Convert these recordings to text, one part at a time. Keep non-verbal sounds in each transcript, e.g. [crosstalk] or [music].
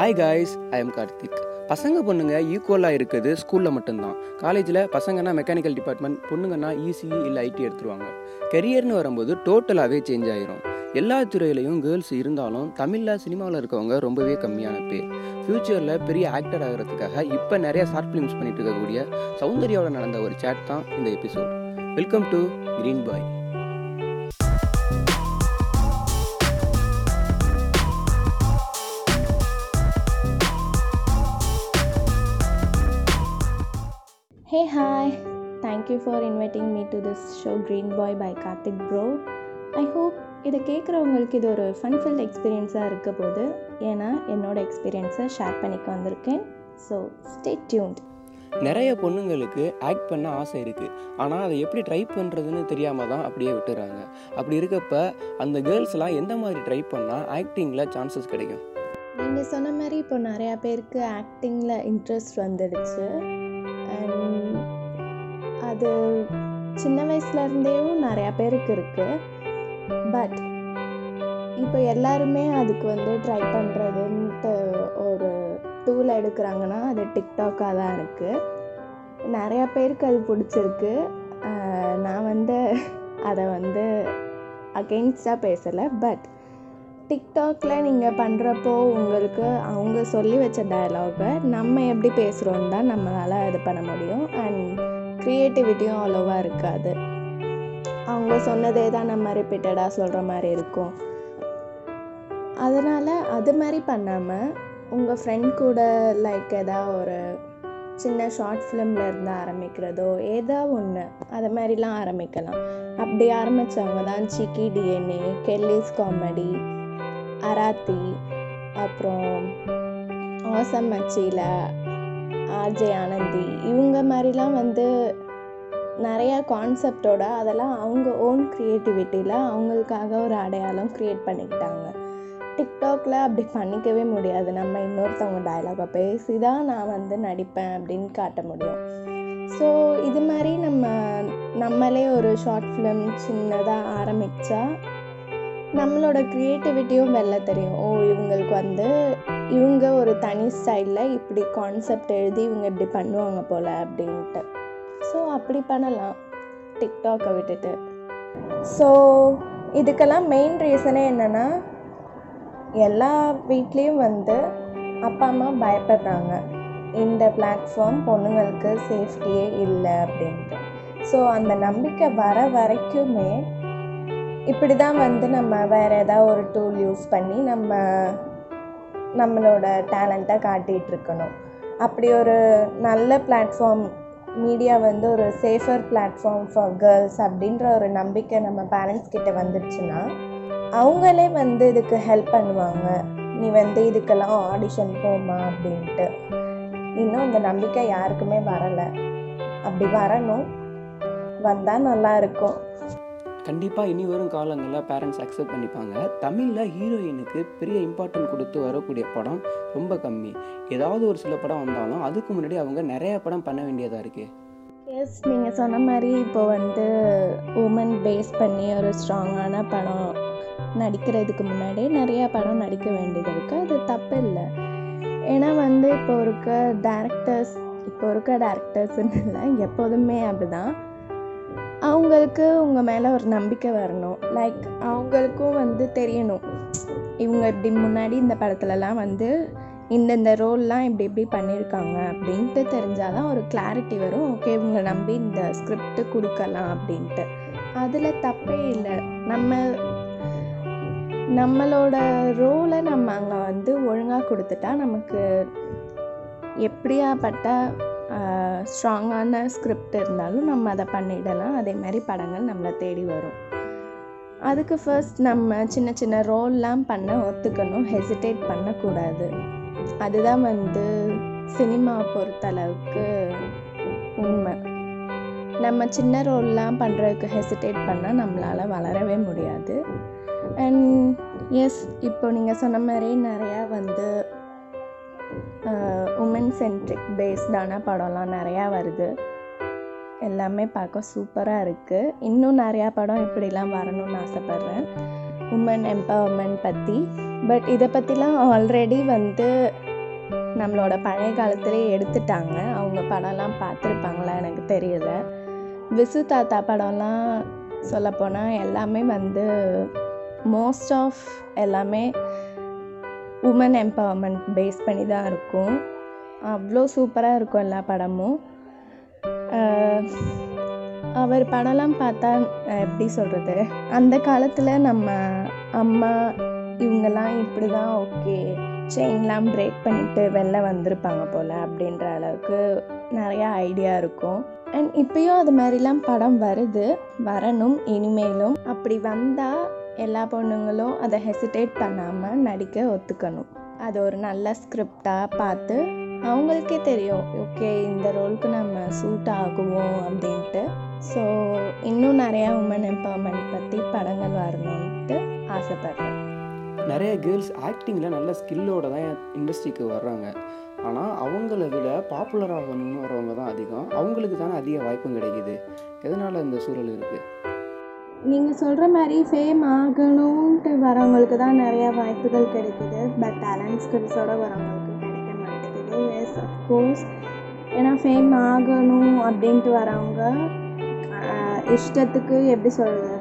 Hi guys I am Karthik பசங்க பொண்ணுங்க ஈக்குவலாக இருக்குது ஸ்கூலில் மட்டும்தான். காலேஜில் பசங்கன்னா மெக்கானிக்கல் டிபார்ட்மெண்ட் பொண்ணுங்கன்னா இசிஇ இல்லை ஐடி எடுத்துருவாங்க. கெரியர்னு வரும்போது டோட்டலாகவே சேஞ்ச் ஆயிரும். எல்லா துறையிலையும் கேர்ள்ஸ் இருந்தாலும் தமிழில் சினிமாவில் இருக்கவங்க ரொம்பவே கம்மியான பேர். ஃப்யூச்சரில் பெரிய ஆக்டர் ஆகிறதுக்காக இப்போ நிறைய ஷார்ட் ஃபிலிம்ஸ் பண்ணிட்டு இருக்கக்கூடிய சௌந்தர்யாவோட நடந்த ஒரு சேட் தான் இந்த episode welcome to Green Pie You for inviting me to this show Green Boy by Karthik Bro. I hope இதை கேட்குறவங்களுக்கு இது ஒரு ஃபன்ஃபில் எக்ஸ்பீரியன்ஸாக இருக்க போது ஏன்னா என்னோட எக்ஸ்பீரியன்ஸை ஷேர் பண்ணிக்க வந்திருக்கேன். ஸோ ஸ்டே டியூன்ட் நிறைய பொண்ணுங்களுக்கு ஆக்ட் பண்ண ஆசை இருக்குது ஆனால் அதை எப்படி ட்ரை பண்ணுறதுன்னு தெரியாமல் தான் அப்படியே விட்டுறாங்க. அப்படி இருக்கப்ப அந்த கேர்ள்ஸ்லாம் எந்த மாதிரி ட்ரை பண்ணால் ஆக்டிங்கில் சான்சஸ் கிடைக்கும்? நீங்கள் சொன்ன மாதிரி இப்போ நிறையா பேருக்கு ஆக்டிங்கில் இன்ட்ரெஸ்ட் வந்துடுச்சு. அது சின்ன வயசுலேருந்தேவும் நிறையா பேருக்கு இருக்குது பட் இப்போ எல்லாருமே அதுக்கு வந்து ட்ரை பண்ணுறதுன்ட்டு ஒரு டூல் எடுக்கிறாங்கன்னா அது டிக்டாக்காக தான் இருக்குது நிறையா பேருக்கு அது பிடிச்சிருக்கு. நான் வந்து அதை வந்து அகெயின்ஸ்டாக பேசலை. பட் டிக்டாக்ல நீங்கள் பண்ணுறப்போ உங்களுக்கு அவங்க சொல்லி வச்ச டயலாகை நம்ம எப்படி பேசுகிறோன்னு தான் நம்மளால் இது பண்ண முடியும். அண்ட் க்ரியேட்டிவிட்டியும் அவ்வளோவா இருக்காது. அவங்க சொன்னதே தான் நம்ம ரிப்பீட்டடாக சொல்கிற மாதிரி இருக்கும். அதனால் அது மாதிரி பண்ணாமல் உங்கள் ஃப்ரெண்ட் கூட லைக் ஏதாவது ஒரு சின்ன ஷார்ட் ஃபிலிமில் இருந்து ஆரம்பிக்கிறதோ ஏதோ ஒன்று அது மாதிரிலாம் ஆரம்பிக்கலாம். அப்படி ஆரம்பித்தவங்க தான் சிக்கி டிஎன்ஏ கெல்லிஸ் காமெடி அராத்தி அப்புறம் ஆசம் மச்சியில் ஆர்ஜே ஆனந்தி இவங்க மாதிரிலாம் வந்து நிறையா கான்செப்டோட அதெல்லாம் அவங்க ஓன் க்ரியேட்டிவிட்டியில் அவங்களுக்காக ஒரு அடையாளம் க்ரியேட் பண்ணிக்கிட்டாங்க. டிக்டாக்ல அப்படி பண்ணிக்கவே முடியாது. நம்ம இன்னொருத்தவங்க டயலாகை பேசி தான் நான் வந்து நடிப்பேன் அப்படின்னு காட்ட முடியும். ஸோ இது மாதிரி நம்ம நம்மளே ஒரு ஷார்ட் ஃபிலிம் சின்னதாக ஆரம்பித்தா நம்மளோட க்ரியேட்டிவிட்டியும் வெளில தெரியும். ஓ இவங்களுக்கு வந்து இவங்க ஒரு தனி ஸ்டைலில் இப்படி கான்செப்ட் எழுதி இவங்க இப்படி பண்ணுவாங்க போல் அப்படின்ட்டு. ஸோ அப்படி பண்ணலாம். டிக்டாக்கை விட்டுட்டு. ஸோ இதுக்கெல்லாம் மெயின் ரீசனே என்னென்னா எல்லா வீட்லேயும் வந்து அப்பா அம்மா பயப்படுறாங்க. இந்த பிளாட்ஃபார்ம் பொண்ணுங்களுக்கு சேஃப்டியே இல்லை அப்படின்ட்டு. ஸோ அந்த நம்பிக்கை வர வரைக்குமே இப்படி தான் வந்து நம்ம வேறு ஏதாவது ஒரு டூல் யூஸ் பண்ணி நம்ம நம்மளோட டேலண்ட்டை காட்டிகிட்ருக்கணும் அப்படி ஒரு நல்ல பிளாட்ஃபார்ம் மீடியா வந்து ஒரு சேஃபர் பிளாட்ஃபார்ம் ஃபார் கேர்ள்ஸ் அப்படின்ற ஒரு நம்பிக்கை நம்ம பேரண்ட்ஸ் கிட்ட வந்துடுச்சுன்னா அவங்களே வந்து இதுக்கு ஹெல்ப் பண்ணுவாங்க. நீ வந்து இதுக்கெல்லாம் ஆடிஷன் போமா அப்படின்ட்டு. இன்னும் இந்த நம்பிக்கை யாருக்குமே வரலை. அப்படி வரணும். வந்தால் நல்லா இருக்கும். கண்டிப்பாக இனி வரும் காலங்களில் பேரண்ட்ஸ் அக்செப்ட் பண்ணிப்பாங்க. தமிழில் ஹீரோயினுக்கு பெரிய இம்பார்ட்டன்ட் கொடுத்து வரக்கூடிய படம் ரொம்ப கம்மி. ஏதாவது ஒரு சில படம் வந்தாலும் அதுக்கு முன்னாடி அவங்க நிறைய படம் பண்ண வேண்டியதாக இருக்குது எஸ் நீங்கள் சொன்ன மாதிரி இப்போ வந்து உமன் பேஸ் பண்ணி ஒரு ஸ்ட்ராங்கான படம் நடிக்கிறதுக்கு முன்னாடி நிறையா படம் நடிக்க வேண்டியது இருக்குது அது தப்பு இல்லை ஏன்னா வந்து இப்போ இருக்க டேரக்டர்ஸ் இப்போ இருக்க டேரக்டர்ஸ்ன்னு இல்லை எப்போதுமே அப்படிதான். அவங்களுக்கு உங்கள் மேலே ஒரு நம்பிக்கை வரணும். லைக் அவங்களுக்கும் வந்து தெரியணும். இவங்க இப்படி முன்னாடி இந்த படத்துலலாம் வந்து இந்தந்த ரோல்லாம் இப்படி இப்படி பண்ணியிருக்காங்க அப்படின்ட்டு தெரிஞ்சால் தான் ஒரு கிளாரிட்டி வரும். ஓகே இவங்க நம்பி இந்த ஸ்கிரிப்ட் கொடுக்கலாம் அப்படின்ட்டு. அதில் தப்பே இல்லை. நம்ம நம்மளோட ரோலை நம்ம அங்கே வந்து ஒழுங்காக கொடுத்துட்டா நமக்கு எப்படியாப்பட்ட ஸ்ட்ராங்கான ஸ்கிரிப்ட் இருந்தாலும் நம்ம அதை பண்ணிடலாம். அதே மாதிரி படங்கள் நம்மளை தேடி வரும். அதுக்கு ஃபர்ஸ்ட் நம்ம சின்ன சின்ன ரோல்லாம் பண்ண ஒத்துக்கணும். ஹெசிடேட் பண்ணக்கூடாது. அதுதான் வந்து சினிமா பொறுத்தளவுக்கு உண்மை. நம்ம சின்ன ரோல்லாம் பண்ணுறதுக்கு ஹெசிடேட் பண்ணால் நம்மளால் வளரவே முடியாது. அண்ட் எஸ் இப்போ நீங்கள் சொன்ன மாதிரி நிறையா வந்து உமன் சென்ட்ரிக் பேஸ்டான படம்லாம் நிறையா வருது. எல்லாமே பார்க்க சூப்பராக இருக்குது இன்னும் நிறையா படம் இப்படிலாம் வரணும்னு ஆசைப்பட்றேன். உமன் எம்பவர்மெண்ட் பற்றி பட் இதை பற்றிலாம் ஆல்ரெடி வந்து நம்மளோட பழைய காலத்திலே எடுத்துட்டாங்க. அவங்க படம்லாம் பார்த்துருப்பாங்களா எனக்கு தெரியல. விசு தாத்தா படம்லாம் சொல்லப்போனால் எல்லாமே வந்து மோஸ்ட் ஆஃப் எல்லாமே உமன் எம்பவர்மெண்ட் பேஸ் பண்ணி தான் இருக்கும். அவ்வளோ சூப்பராக இருக்கும் எல்லா படமும். அவர் படம்லாம் பார்த்தா எப்படி சொல்கிறது அந்த காலத்தில் நம்ம அம்மா இவங்கெல்லாம் இப்படி தான் ஓகே செயின்லாம் பிரேக் பண்ணிட்டு வெளில வந்திருப்பாங்க போல் அப்படின்ற அளவுக்கு நிறையா ஐடியா இருக்கும். அண்ட் இப்பயும் அது மாதிரிலாம் படம் வருது. வரணும் இனிமேலும். அப்படி வந்தால் எல்லா பொண்ணுங்களும் அதை ஹெசிடேட் பண்ணாமல் நடிக்க ஒத்துக்கணும். அது ஒரு நல்ல ஸ்கிரிப்டாக பார்த்து அவங்களுக்கே தெரியும் ஓகே இந்த ரோலுக்கு நம்ம சூட் ஆகுவோம் அப்படின்ட்டு. ஸோ இன்னும் நிறையா உமன் எம்பவர்மெண்ட் பற்றி படங்கள் வரணும்ட்டு ஆசைப்பட்றேன். நிறைய கேர்ள்ஸ் ஆக்டிங்கில் நல்ல ஸ்கில்லோட தான் இண்டஸ்ட்ரிக்கு வர்றாங்க. ஆனால் அவங்கள விட பாப்புலர் ஆகணும்னு வரவங்க தான் அதிகம். அவங்களுக்கு தானே அதிக வாய்ப்பும் கிடைக்குது. எதனால் இந்த சூழல் இருக்குது நீங்கள் சொல்கிற மாதிரி ஃபேம் ஆகணுன்ட்டு வரவங்களுக்கு தான் நிறையா வாய்ப்புகள் கிடைக்குது. பட் டேலண்ட் ஸ்கில்ஸோட வரவங்களுக்கு கிடைக்க மாட்டேங்குது எஸ் அஃப்கோர்ஸ் ஏன்னா ஃபேம் ஆகணும் அப்படின்ட்டு வரவங்க இஷ்டத்துக்கு எப்படி சொல்கிறது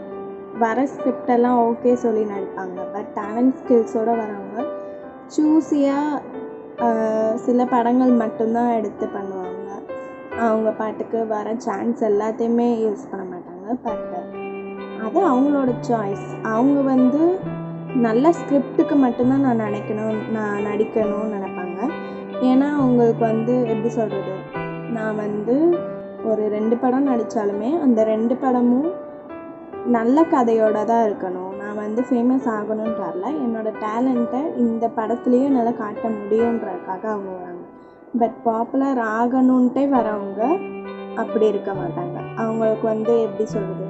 வர ஸ்கிரிப்டெல்லாம் ஓகே சொல்லி நடிப்பாங்க. பட் டேலண்ட் ஸ்கில்ஸோடு வரவங்க சூஸியாக சில படங்கள் மட்டும்தான் எடுத்து பண்ணுவாங்க. அவங்க பாட்டுக்கு வர சான்ஸ் எல்லாத்தையுமே யூஸ் பண்ண மாட்டாங்க. பட் அது அவங்களோட சாய்ஸ் அவங்க வந்து நல்ல ஸ்கிரிப்டுக்கு மட்டும்தான் நான் நினைக்கணும் நான் நடிக்கணும்னு நினைப்பாங்க. ஏன்னா அவங்களுக்கு வந்து எப்படி சொல்கிறது நான் வந்து ஒரு ரெண்டு படம் நடித்தாலுமே அந்த ரெண்டு படமும் நல்ல கதையோட தான் இருக்கணும். நான் வந்து ஃபேமஸ் ஆகணும்னு என்னோடய டேலண்ட்டை இந்த படத்துலேயே என்னால் காட்ட முடியுன்றதுக்காக அவங்க வராங்க. பட் பாப்புலர் ஆகணுன்ட்டே வரவங்க அப்படி இருக்க மாட்டாங்க. அவங்களுக்கு வந்து எப்படி சொல்கிறது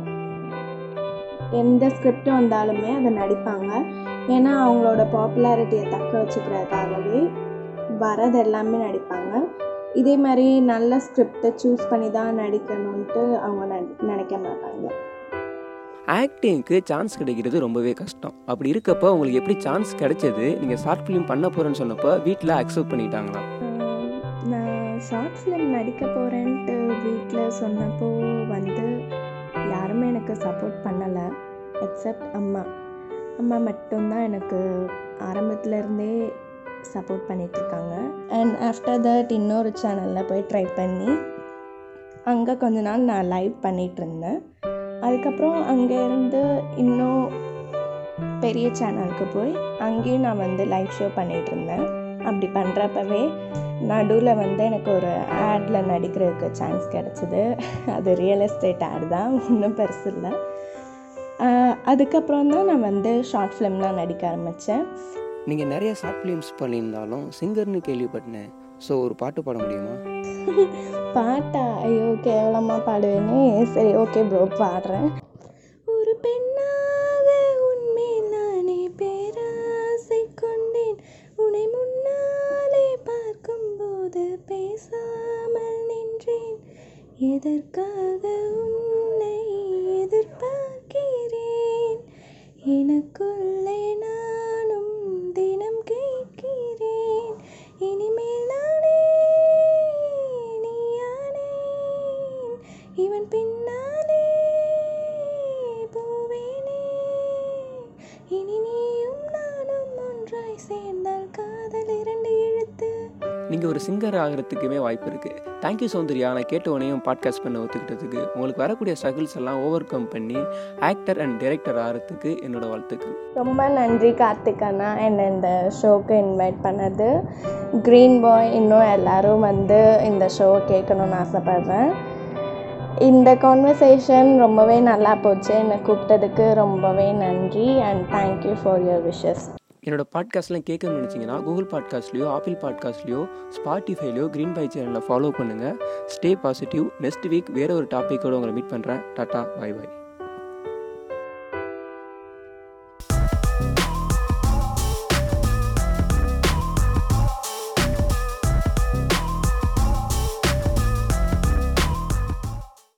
எந்த ஸ்கிரிப்ட் வந்தாலுமே அதை நடிப்பாங்க. ஏன்னா அவங்களோட பாப்புலாரிட்டியை தக்க வச்சுக்கிறதுக்காகவே வரது எல்லாமே நடிப்பாங்க. இதே மாதிரி நல்ல ஸ்கிரிப்டை சூஸ் பண்ணி தான் நடிக்கணுன்ட்டு அவங்க நினைக்க மாட்டாங்க. ஆக்டிங்க்கு சான்ஸ் கிடைக்கிறது ரொம்பவே கஷ்டம். அப்படி இருக்கப்போ உங்களுக்கு எப்படி சான்ஸ் கிடைச்சது? நீங்கள் ஷார்ட் ஃபிலிம் பண்ண போகிறேன்னு சொன்னப்போ வீட்டில் அக்செப்ட் பண்ணிட்டாங்களா? நான் ஷார்ட் ஃபிலிம் நடிக்க போகிறேன்ட்டு வீட்டில் சொன்னப்போ வந்து யாருமே எனக்கு சப்போர்ட் பண்ணலை எக்ஸப்ட் அம்மா. அம்மா மட்டும்தான் எனக்கு ஆரம்பத்துலேருந்தே சப்போர்ட் பண்ணிகிட்ருக்காங்க அண்ட் ஆஃப்டர் தட் இன்னொரு சேனலில் போய் ட்ரை பண்ணி அங்கே கொஞ்ச நாள் நான் லைவ் பண்ணிகிட்டு இருந்தேன் அதுக்கப்புறம் அங்கேருந்து இன்னும் பெரிய சேனலுக்கு போய் அங்கேயும் நான் வந்து லைவ் ஷோ பண்ணிகிட்டு இருந்தேன் அப்படி பண்ணுறப்பவே நடுவில் வந்து எனக்கு ஒரு ஆடில் நடிக்கிறதுக்கு சான்ஸ் கிடச்சிது. அது ரியல் எஸ்டேட் ஆட் தான் ஒன்றும் பெருசு இல்லை. அதுக்கப்புறம் தான் நான் வந்து ஷார்ட் ஃபிலிம்லாம் நடிக்க ஆரம்பித்தேன் நீங்கள் நிறைய ஷார்ட் ஃபிலிம்ஸ் பண்ணியிருந்தாலும் சிங்கர்னு கேள்விப்பட்டேன். ஸோ ஒரு பாட்டு பாட முடியுமா? [laughs] பாட்டா? ஐயோ கேவலமாக பாடுவேனே. சரி ஓகே ப்ரோ பாடுறேன். இனி நீயும் நானும் ஒன்றாய் சேர்ந்தால் காதல் இரண்டு இழுத்து. நீங்கள் ஒரு சிங்கர் ஆகிறதுக்குமே வாய்ப்பு இருக்குது தேங்க்யூ சௌந்தர்யா. நான் கேட்ட உடனேயும் பாட்காஸ்ட் பண்ண ஒத்துக்கிட்டதுக்கு உங்களுக்கு வரக்கூடிய ஸ்ட்ரகிள்ஸ் எல்லாம் ஓவர் கம் பண்ணி ஆக்டர் அண்ட் டைரக்டர் ஆகிறதுக்கு என்னோட வாழ்த்துக்கள். ரொம்ப நன்றி கார்த்திக் அண்ணா. என்னை இந்த ஷோக்கு இன்வைட் பண்ணது. க்ரீன் பாய் இன்னும் எல்லாரும் வந்து இந்த ஷோ கேட்கணுன்னு ஆசைப்பட்றேன். இந்த கான்வர்சேஷன் ரொம்பவே நல்லா போச்சு. என்னை கூப்பிட்டதுக்கு ரொம்பவே நன்றி and thank you for your wishes என்னோட பாட்காஸ்ட்லாம் கேட்க நினச்சிங்கன்னா கூகுள் பாட்காஸ்ட்லேயோ ஆப்பிள் பாட்காஸ்ட்லேயோ ஸ்பாட்டிஃபைலையோ க்ரீன் பை சேனலில் ஃபாலோ பண்ணுங்கள் ஸ்டே பாசிட்டிவ் நெக்ஸ்ட் வீக் வேறு ஒரு டாப்பிக்கோடு உங்களை மீட் பண்ணுறேன் டாட்டா பை பை